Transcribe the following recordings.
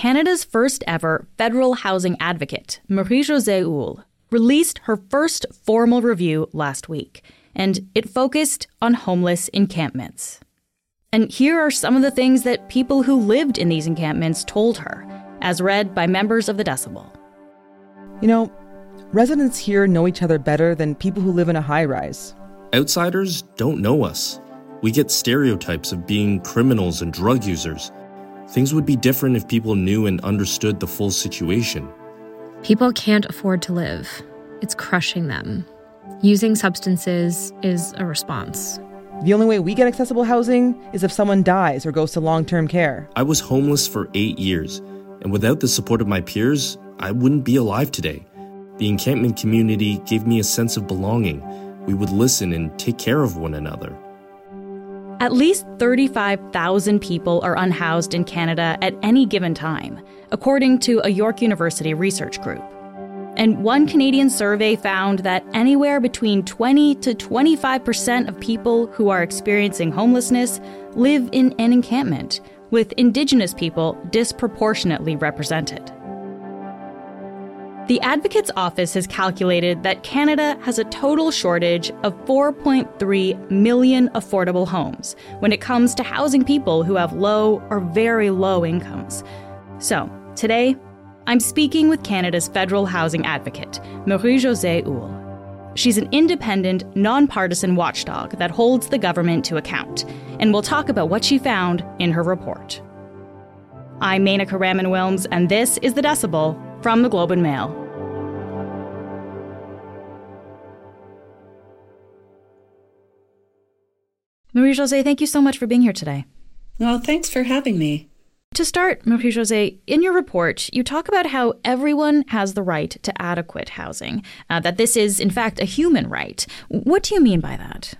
Canada's first ever federal housing advocate, Marie Josée Houle, released her first formal review last week, and it focused on homeless encampments. And here are some of the things that people who lived in these encampments told her, as read by members of the Decibel. You know, residents here know each other better than people who live in a high rise. Outsiders don't know us. We get stereotypes of being criminals and drug users. Things would be different if people knew and understood the full situation. People can't afford to live, it's crushing them. Using substances is a response. The only way we get accessible housing is if someone dies or goes to long term care. I was homeless for eight years, and without the support of my peers, I wouldn't be alive today. The encampment community gave me a sense of belonging. We would listen and take care of one another. At least 35,000 people are unhoused in Canada at any given time, according to a York University research group. And one Canadian survey found that anywhere between 20 to 25% of people who are experiencing homelessness live in an encampment, with Indigenous people disproportionately represented. The Advocate's Office has calculated that Canada has a total shortage of 4.3 million affordable homes when it comes to housing people who have low or very low incomes. So, today, I'm speaking with Canada's federal housing advocate, Marie Josée Houle. She's an independent, nonpartisan watchdog that holds the government to account, and we'll talk about what she found in her report. I'm Menaka Raman Wilms, and this is The Decibel from the Globe and Mail. Marie Josée, thank you so much for being here today. Well, thanks for having me. To start, Marie Josée, in your report, you talk about how everyone has the right to adequate housing, uh, that this is, in fact, a human right. What do you mean by that?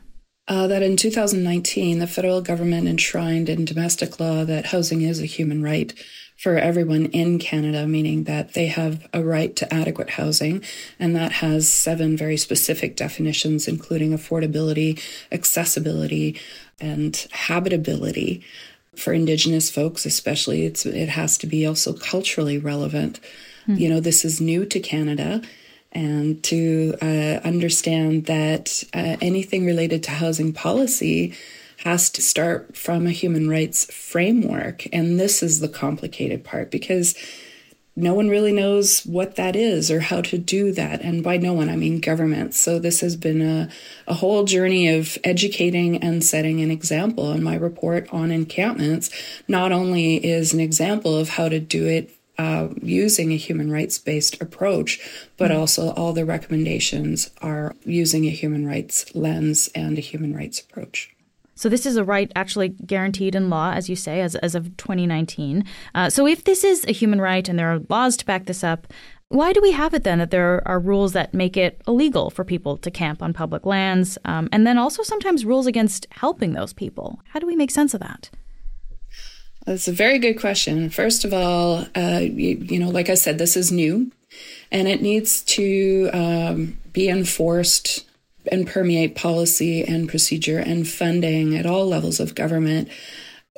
Uh, that in 2019, the federal government enshrined in domestic law that housing is a human right for everyone in Canada, meaning that they have a right to adequate housing. And that has seven very specific definitions, including affordability, accessibility, and habitability for indigenous folks especially it's it has to be also culturally relevant mm-hmm. you know this is new to canada and to uh, understand that uh, anything related to housing policy has to start from a human rights framework and this is the complicated part because no one really knows what that is or how to do that. And by no one, I mean government. So this has been a, a whole journey of educating and setting an example. And my report on encampments not only is an example of how to do it uh, using a human rights based approach, but mm-hmm. also all the recommendations are using a human rights lens and a human rights approach. So this is a right actually guaranteed in law, as you say, as, as of 2019. Uh, so if this is a human right and there are laws to back this up, why do we have it then that there are rules that make it illegal for people to camp on public lands, um, and then also sometimes rules against helping those people? How do we make sense of that? That's a very good question. First of all, uh, you, you, know, like I said, this is new, and it needs to um, be enforced and permeate policy and procedure and funding at all levels of government.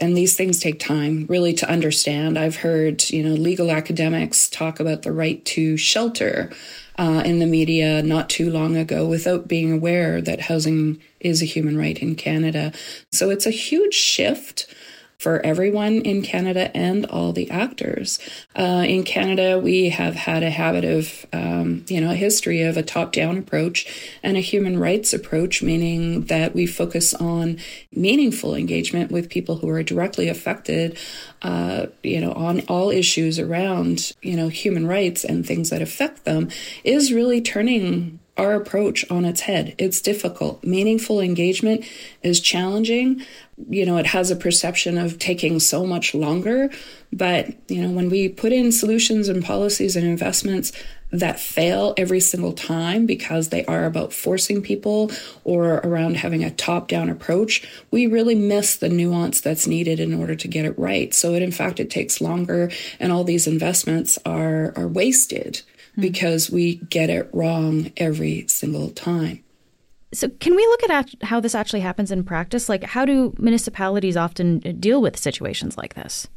And these things take time really to understand. I've heard, you know, legal academics talk about the right to shelter uh, in the media not too long ago without being aware that housing is a human right in Canada. So it's a huge shift for everyone in Canada and all the actors. Uh, in Canada, we have had a habit of, um, you know, a history of a top down approach and a human rights approach, meaning that we focus on meaningful engagement with people who are directly affected, uh, you know, on all issues around, you know, human rights and things that affect them, is really turning our approach on its head. It's difficult. Meaningful engagement is challenging. You know, it has a perception of taking so much longer. But, you know, when we put in solutions and policies and investments that fail every single time because they are about forcing people or around having a top down approach, we really miss the nuance that's needed in order to get it right. So it, in fact, it takes longer and all these investments are, are wasted Hmm. because we get it wrong every single time. So, can we look at how this actually happens in practice? Like, how do municipalities often deal with situations like this?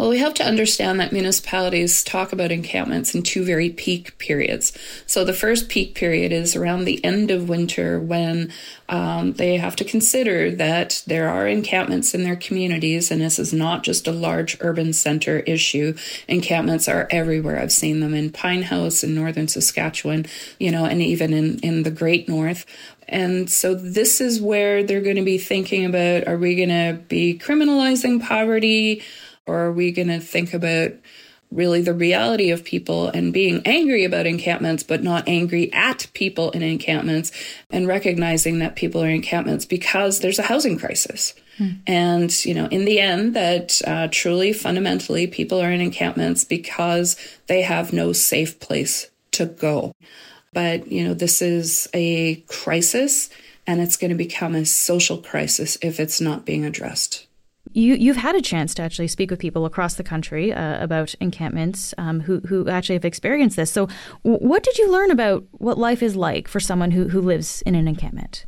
Well, we have to understand that municipalities talk about encampments in two very peak periods. So the first peak period is around the end of winter when um, they have to consider that there are encampments in their communities, and this is not just a large urban center issue. Encampments are everywhere. I've seen them in Pinehouse in northern Saskatchewan, you know, and even in, in the Great North. And so this is where they're going to be thinking about are we going to be criminalizing poverty? Or are we going to think about really the reality of people and being angry about encampments, but not angry at people in encampments and recognizing that people are in encampments because there's a housing crisis. Hmm. And, you know, in the end, that uh, truly fundamentally people are in encampments because they have no safe place to go. But, you know, this is a crisis and it's going to become a social crisis if it's not being addressed. You, you've had a chance to actually speak with people across the country uh, about encampments um, who, who actually have experienced this. So, w- what did you learn about what life is like for someone who, who lives in an encampment?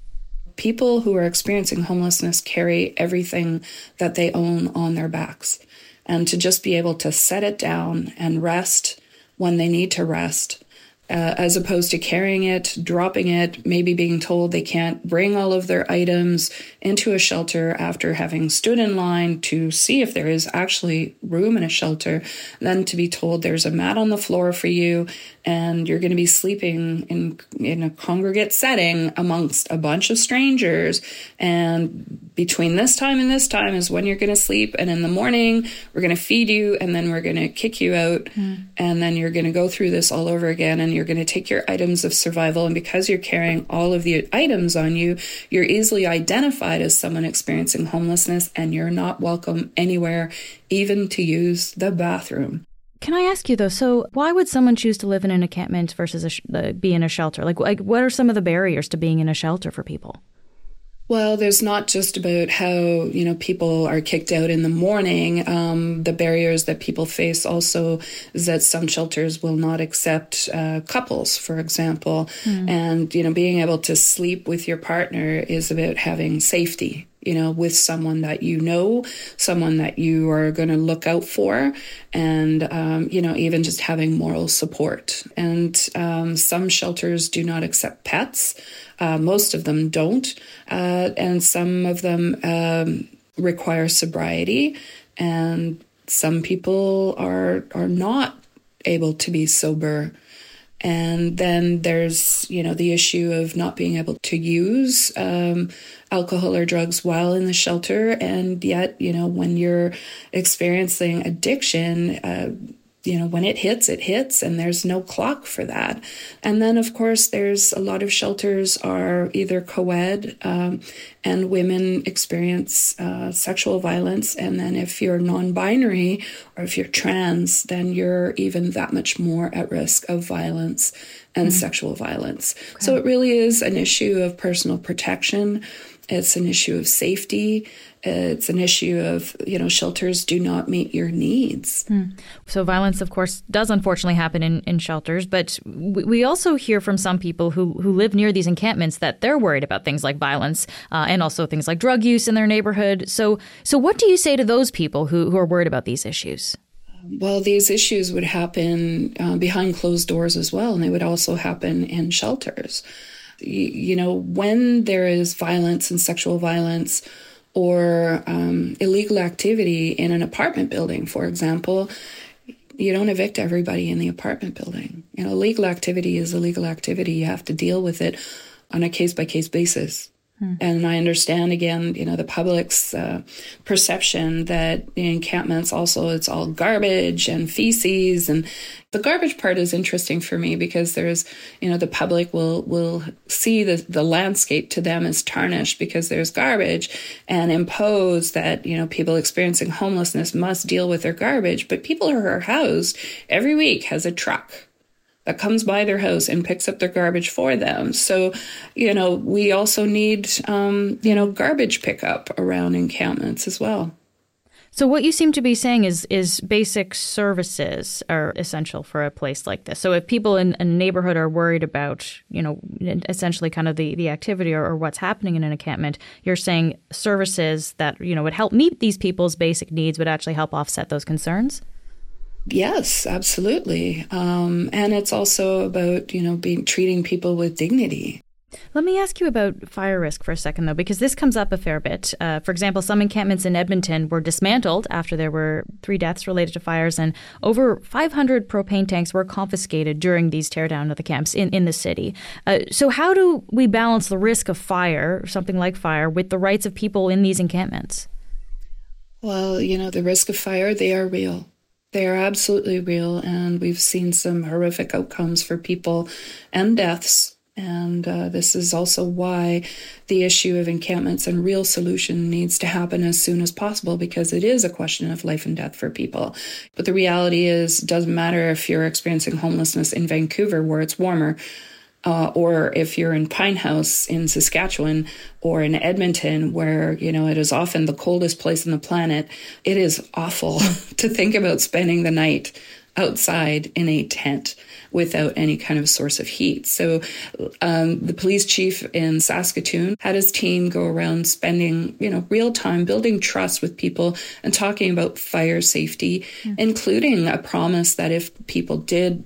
People who are experiencing homelessness carry everything that they own on their backs. And to just be able to set it down and rest when they need to rest uh, as opposed to carrying it, dropping it, maybe being told they can't bring all of their items into a shelter after having stood in line to see if there is actually room in a shelter, then to be told there's a mat on the floor for you and you're going to be sleeping in in a congregate setting amongst a bunch of strangers and between this time and this time is when you're going to sleep and in the morning we're going to feed you and then we're going to kick you out mm. and then you're going to go through this all over again and you're going to take your items of survival and because you're carrying all of the items on you you're easily identified as someone experiencing homelessness and you're not welcome anywhere even to use the bathroom can I ask you though? So, why would someone choose to live in an encampment versus sh- uh, be in a shelter? Like, like, what are some of the barriers to being in a shelter for people? Well, there's not just about how you know people are kicked out in the morning. Um, the barriers that people face also is that some shelters will not accept uh, couples, for example, mm. and you know being able to sleep with your partner is about having safety you know, with someone that you know, someone that you are going to look out for, and, um, you know, even just having moral support. And um, some shelters do not accept pets, uh, most of them don't, uh, and some of them um, require sobriety, and some people are are not able to be sober. And then there's, you know, the issue of not being able to use um, alcohol or drugs while in the shelter. And yet, you know, when you're experiencing addiction, uh, you know, when it hits, it hits, and there's no clock for that. And then, of course, there's a lot of shelters are either co-ed, um, and women experience uh, sexual violence. And then, if you're non-binary or if you're trans, then you're even that much more at risk of violence and mm-hmm. sexual violence. Okay. So it really is an issue of personal protection. It's an issue of safety. It's an issue of, you know, shelters do not meet your needs. Hmm. So, violence, of course, does unfortunately happen in, in shelters, but we also hear from some people who, who live near these encampments that they're worried about things like violence uh, and also things like drug use in their neighborhood. So, so what do you say to those people who, who are worried about these issues? Well, these issues would happen uh, behind closed doors as well, and they would also happen in shelters. You, know, when there is violence and sexual violence, or um, illegal activity in an apartment building, for example, you don't evict everybody in the apartment building. You know, illegal activity is illegal activity. You have to deal with it on a case by case basis. Hmm. And I understand again, you know, the public's uh, perception that encampments also it's all garbage and feces, and the garbage part is interesting for me because there's, you know, the public will will see the the landscape to them as tarnished because there's garbage, and impose that you know people experiencing homelessness must deal with their garbage, but people who are housed every week has a truck that comes by their house and picks up their garbage for them. So, you know, we also need, um, you know, garbage pickup around encampments as well. So what you seem to be saying is is basic services are essential for a place like this. So if people in a neighborhood are worried about, you know, essentially kind of the, the activity or, or what's happening in an encampment, you're saying services that, you know, would help meet these people's basic needs would actually help offset those concerns? Yes, absolutely. Um, and it's also about, you know, being treating people with dignity. Let me ask you about fire risk for a second, though, because this comes up a fair bit. Uh, for example, some encampments in Edmonton were dismantled after there were three deaths related to fires, and over 500 propane tanks were confiscated during these teardown of the camps in, in the city. Uh, so, how do we balance the risk of fire, something like fire, with the rights of people in these encampments? Well, you know, the risk of fire, they are real. They are absolutely real, and we've seen some horrific outcomes for people and deaths and uh, this is also why the issue of encampments and real solution needs to happen as soon as possible because it is a question of life and death for people. But the reality is, it doesn't matter if you're experiencing homelessness in Vancouver where it's warmer, uh, or if you're in Pinehouse in Saskatchewan or in Edmonton, where you know it is often the coldest place on the planet, it is awful to think about spending the night outside in a tent without any kind of source of heat. So um, the police chief in Saskatoon had his team go around spending, you know, real time building trust with people and talking about fire safety, mm-hmm. including a promise that if people did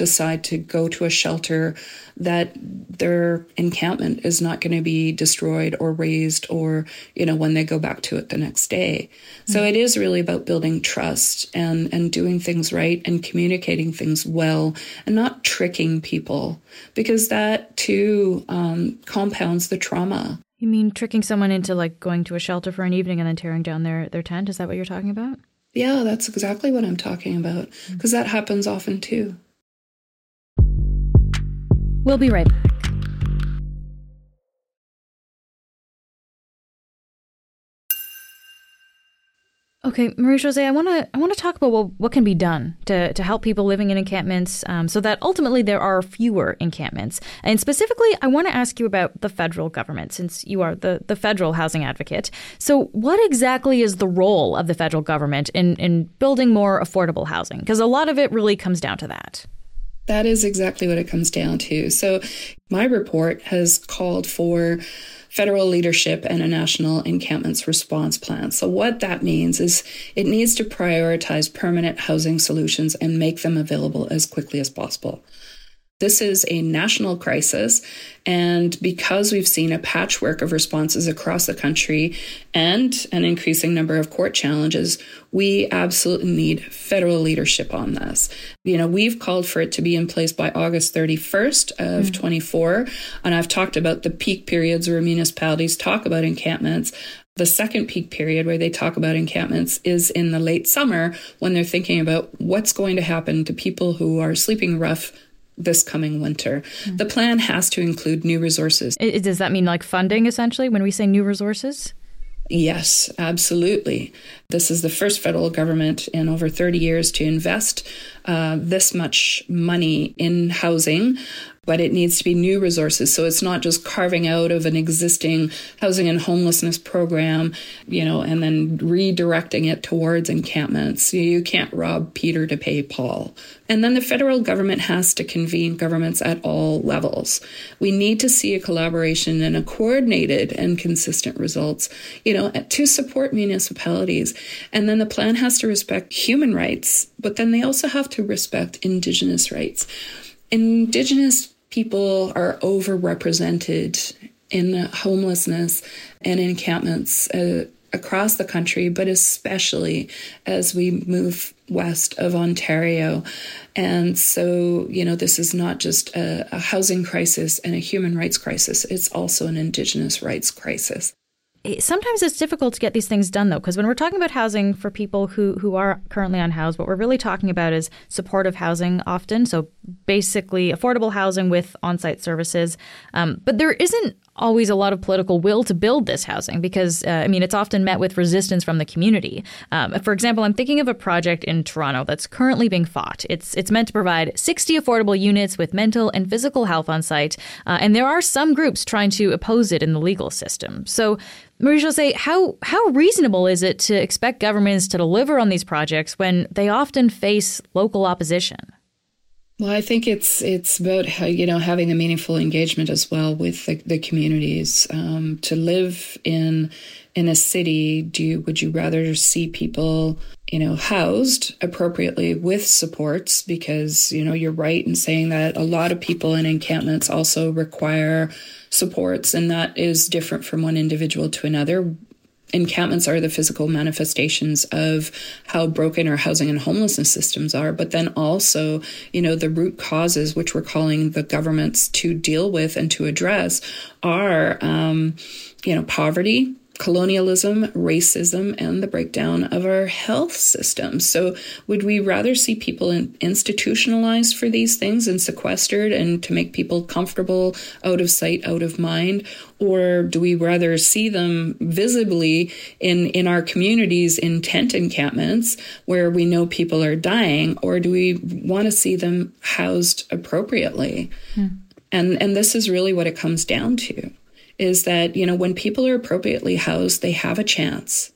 decide to go to a shelter that their encampment is not going to be destroyed or razed or you know when they go back to it the next day. Mm-hmm. so it is really about building trust and and doing things right and communicating things well and not tricking people because that too um, compounds the trauma. You mean tricking someone into like going to a shelter for an evening and then tearing down their their tent? Is that what you're talking about? Yeah that's exactly what i'm talking about because mm-hmm. that happens often too We'll be right back. Okay, Marie Josée, I want to I want to talk about what, can be done to, to help people living in encampments, um, so that ultimately there are fewer encampments. And specifically, I want to ask you about the federal government, since you are the, the federal housing advocate. So, what exactly is the role of the federal government in in building more affordable housing? Because a lot of it really comes down to that. That is exactly what it comes down to. So, my report has called for federal leadership and a national encampments response plan. So, what that means is it needs to prioritize permanent housing solutions and make them available as quickly as possible. This is a national crisis. And because we've seen a patchwork of responses across the country and an increasing number of court challenges, we absolutely need federal leadership on this. You know, we've called for it to be in place by August 31st of mm. 24. And I've talked about the peak periods where municipalities talk about encampments. The second peak period where they talk about encampments is in the late summer when they're thinking about what's going to happen to people who are sleeping rough this coming winter. Mm-hmm. The plan has to include new resources. It, does that mean like funding essentially when we say new resources? Yes, absolutely. This is the first federal government in over 30 years to invest uh, this much money in housing but it needs to be new resources. So it's not just carving out of an existing housing and homelessness program, you know, and then redirecting it towards encampments. You can't rob Peter to pay Paul. And then the federal government has to convene governments at all levels. We need to see a collaboration and a coordinated and consistent results, you know, to support municipalities. And then the plan has to respect human rights, but then they also have to respect Indigenous rights. Indigenous people are overrepresented in homelessness and encampments uh, across the country, but especially as we move west of Ontario. And so, you know, this is not just a, a housing crisis and a human rights crisis, it's also an Indigenous rights crisis sometimes it's difficult to get these things done though because when we're talking about housing for people who who are currently unhoused what we're really talking about is supportive housing often so basically affordable housing with on-site services. Um, but there isn't always a lot of political will to build this housing because, uh, I mean, it's often met with resistance from the community. Um, for example, I'm thinking of a project in Toronto that's currently being fought. It's, it's meant to provide 60 affordable units with mental and physical health on site, uh, and there are some groups trying to oppose it in the legal system. So, Marie-Josée, how, how reasonable is it to expect governments to deliver on these projects when they often face local opposition? Well, I think it's it's about you know having a meaningful engagement as well with the, the communities. Um, to live in in a city, do you, would you rather see people you know housed appropriately with supports? Because you know you're right in saying that a lot of people in encampments also require supports, and that is different from one individual to another encampments are the physical manifestations of how broken our housing and homelessness systems are, but then also, you know, the root causes, which we're calling the governments to deal with and to address, are, um, you know, poverty, colonialism, racism, and the breakdown of our health system. So, would we rather see people in, institutionalized for these things and sequestered and to make people comfortable out of sight, out of mind? Or do we rather see them visibly in, in our communities in tent encampments where we know people are dying? Or do we want to see them housed appropriately? Hmm. And, and this is really what it comes down to is that, you know, when people are appropriately housed, they have a chance.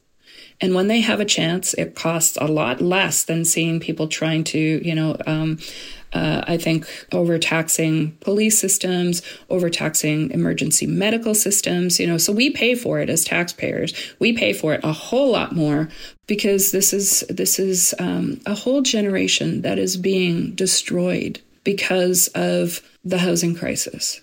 And when they have a chance, it costs a lot less than seeing people trying to, you know, um, uh, I think overtaxing police systems, overtaxing emergency medical systems, you know, so we pay for it as taxpayers. We pay for it a whole lot more because this is this is um, a whole generation that is being destroyed because of the housing crisis.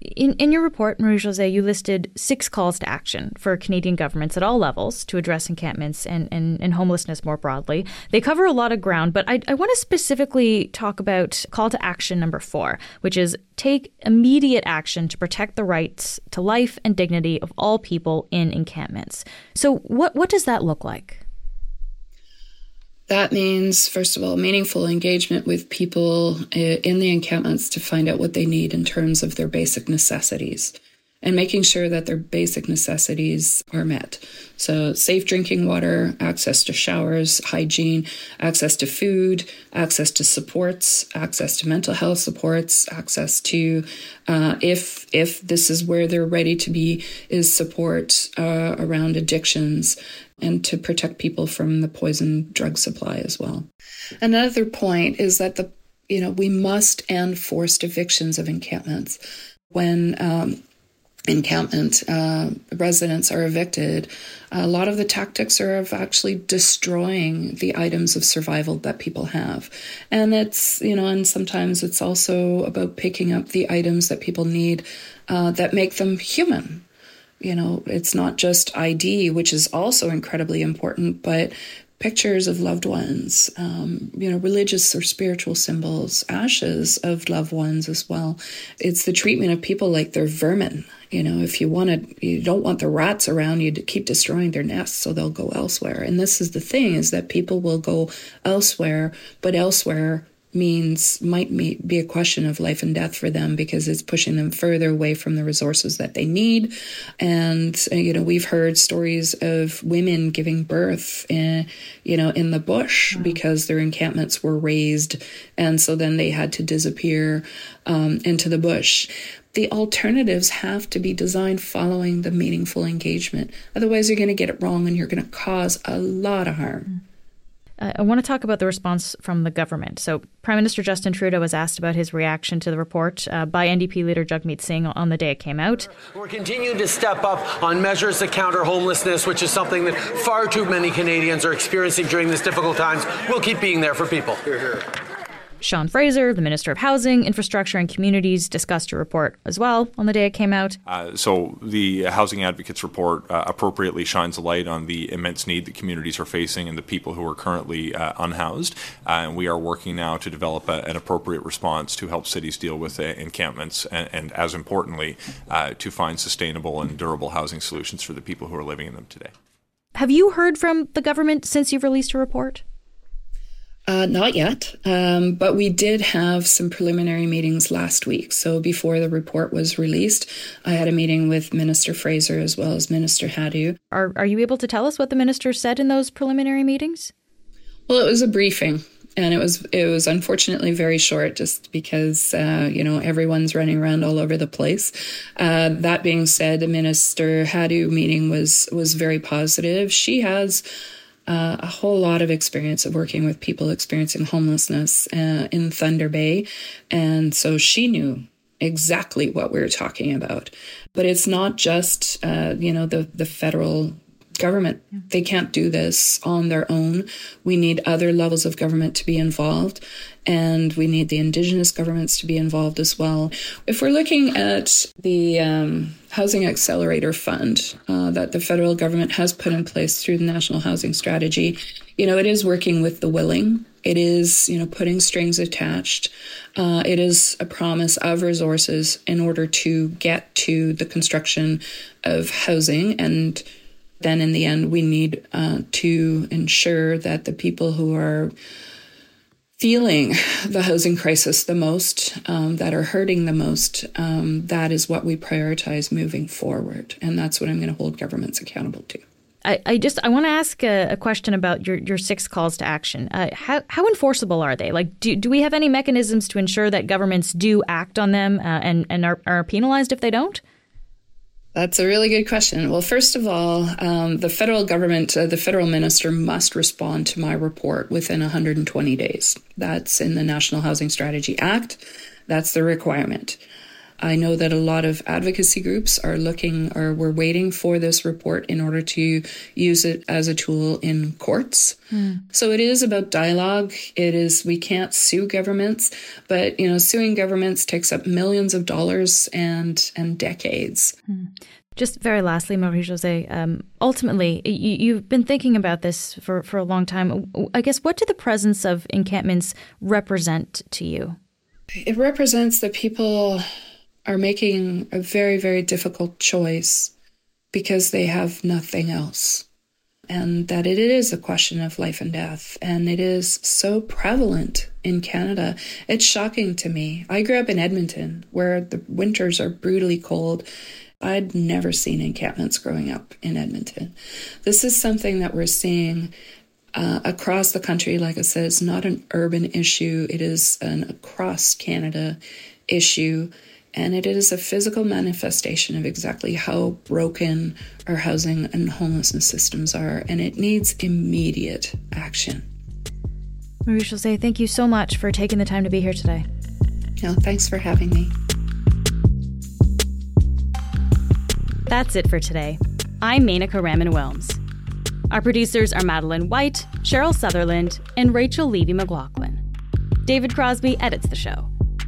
In, in your report, Marie Josée, you listed six calls to action for Canadian governments at all levels to address encampments and, and, and homelessness more broadly. They cover a lot of ground, but I, I want to specifically talk about call to action number four, which is take immediate action to protect the rights to life and dignity of all people in encampments. So, what, what does that look like? That means, first of all, meaningful engagement with people eh, in the encampments to find out what they need in terms of their basic necessities and making sure that their basic necessities are met. So, safe drinking water, access to showers, hygiene, access to food, access to supports, access to mental health supports, access to, uh, if if this is where they're ready to be, is support uh, around addictions, and to protect people from the poison drug supply as well. Another point is that the you know we must end forced evictions of encampments when um, encampment uh, residents are evicted. A lot of the tactics are of actually destroying the items of survival that people have, and it's you know, and sometimes it's also about picking up the items that people need uh, that make them human you know, it's not just ID, which is also incredibly important, but pictures of loved ones, um, you know, religious or spiritual symbols, ashes of loved ones as well. It's the treatment of people like they're vermin. You know, if you want to, you don't want the rats around, you to keep destroying their nests so they'll go elsewhere. And this is the thing is that people will go elsewhere, but elsewhere means might be a question of life and death for them because it's pushing them further away from the resources that they need. And uh, you know we've heard stories of women giving birth in you know in the bush wow. because their encampments were razed. And so then they had to disappear um, into the bush. The alternatives have to be designed following the meaningful engagement. Otherwise you're going to get it wrong and you're going to cause a lot of harm. Mm. Uh, I want to talk about the response from the government. So, Prime Minister Justin Trudeau was asked about his reaction to the report uh, by NDP leader Jagmeet Singh on the day it came out. We're continuing to step up on measures to counter homelessness, which is something that far too many Canadians are experiencing during these difficult times. We'll keep being there for people. Here, here. Sean Fraser, the Minister of Housing, Infrastructure and Communities, discussed your report as well on the day it came out. Uh, so, the Housing Advocates report uh, appropriately shines a light on the immense need that communities are facing and the people who are currently uh, unhoused. Uh, and we are working now to develop a, an appropriate response to help cities deal with uh, encampments and, and, as importantly, uh, to find sustainable and durable housing solutions for the people who are living in them today. Have you heard from the government since you've released a report? Uh, not yet, um, but we did have some preliminary meetings last week. So before the report was released, I had a meeting with Minister Fraser as well as Minister Hajdu. Are, are you able to tell us what the minister said in those preliminary meetings? Well, it was a briefing and it was it was unfortunately very short just because uh, you know everyone's running around all over the place uh, that being said the minister Hajdu meeting was was very positive she has uh, a whole lot of experience of working with people experiencing homelessness uh, in Thunder Bay. And so she knew exactly what we were talking about. But it's not just, uh, you know, the, the federal government. They can't do this on their own. We need other levels of government to be involved, and we need the indigenous governments to be involved as well. If we're looking at the um, Housing Accelerator Fund uh, that the federal government has put in place through the National Housing Strategy, you know, it is working with the willing. It is, you know, putting strings attached. Uh, it is a promise of resources in order to get to the construction of housing and then in the end, we need uh, to ensure that the people who are feeling the housing crisis the most, um, that are hurting the most, um, that is what we prioritize moving forward. And that's what I'm going to hold governments accountable to. I, I just I want to ask a, a, question about your, your six calls to action. Uh, how, how enforceable are they? Like, do, do we have any mechanisms to ensure that governments do act on them uh, and, and are, are penalized if they don't? That's a really good question. Well, first of all, um, the federal government, uh, the federal minister must respond to my report within 120 days. That's in the National Housing Strategy Act. That's the requirement. I know that a lot of advocacy groups are looking or we're waiting for this report in order to use it as a tool in courts. Mm. So it is about dialogue. It is, we can't sue governments, but, you know, suing governments takes up millions of dollars and, and decades. Mm. Just very lastly, Marie Josée, um, ultimately, you, have been thinking about this for, for a long time. I guess, what do the presence of encampments represent to you? It represents the people are making a very, very difficult choice because they have nothing else. And that it is a question of life and death. And it is so prevalent in Canada. It's shocking to me. I grew up in Edmonton, where the winters are brutally cold. I'd never seen encampments growing up in Edmonton. This is something that we're seeing uh, across the country. Like I said, it's not an urban issue, it is an across Canada issue. And it is a physical manifestation of exactly how broken our housing and homelessness systems are, and it needs immediate action. Marie Josée thank you so much for taking the time to be here today. No, thanks for having me. That's it for today. I'm Menaka Raman Wilms. Our producers are Madeline White, Cheryl Sutherland, and Rachel Levy McLaughlin. David Crosby edits the show.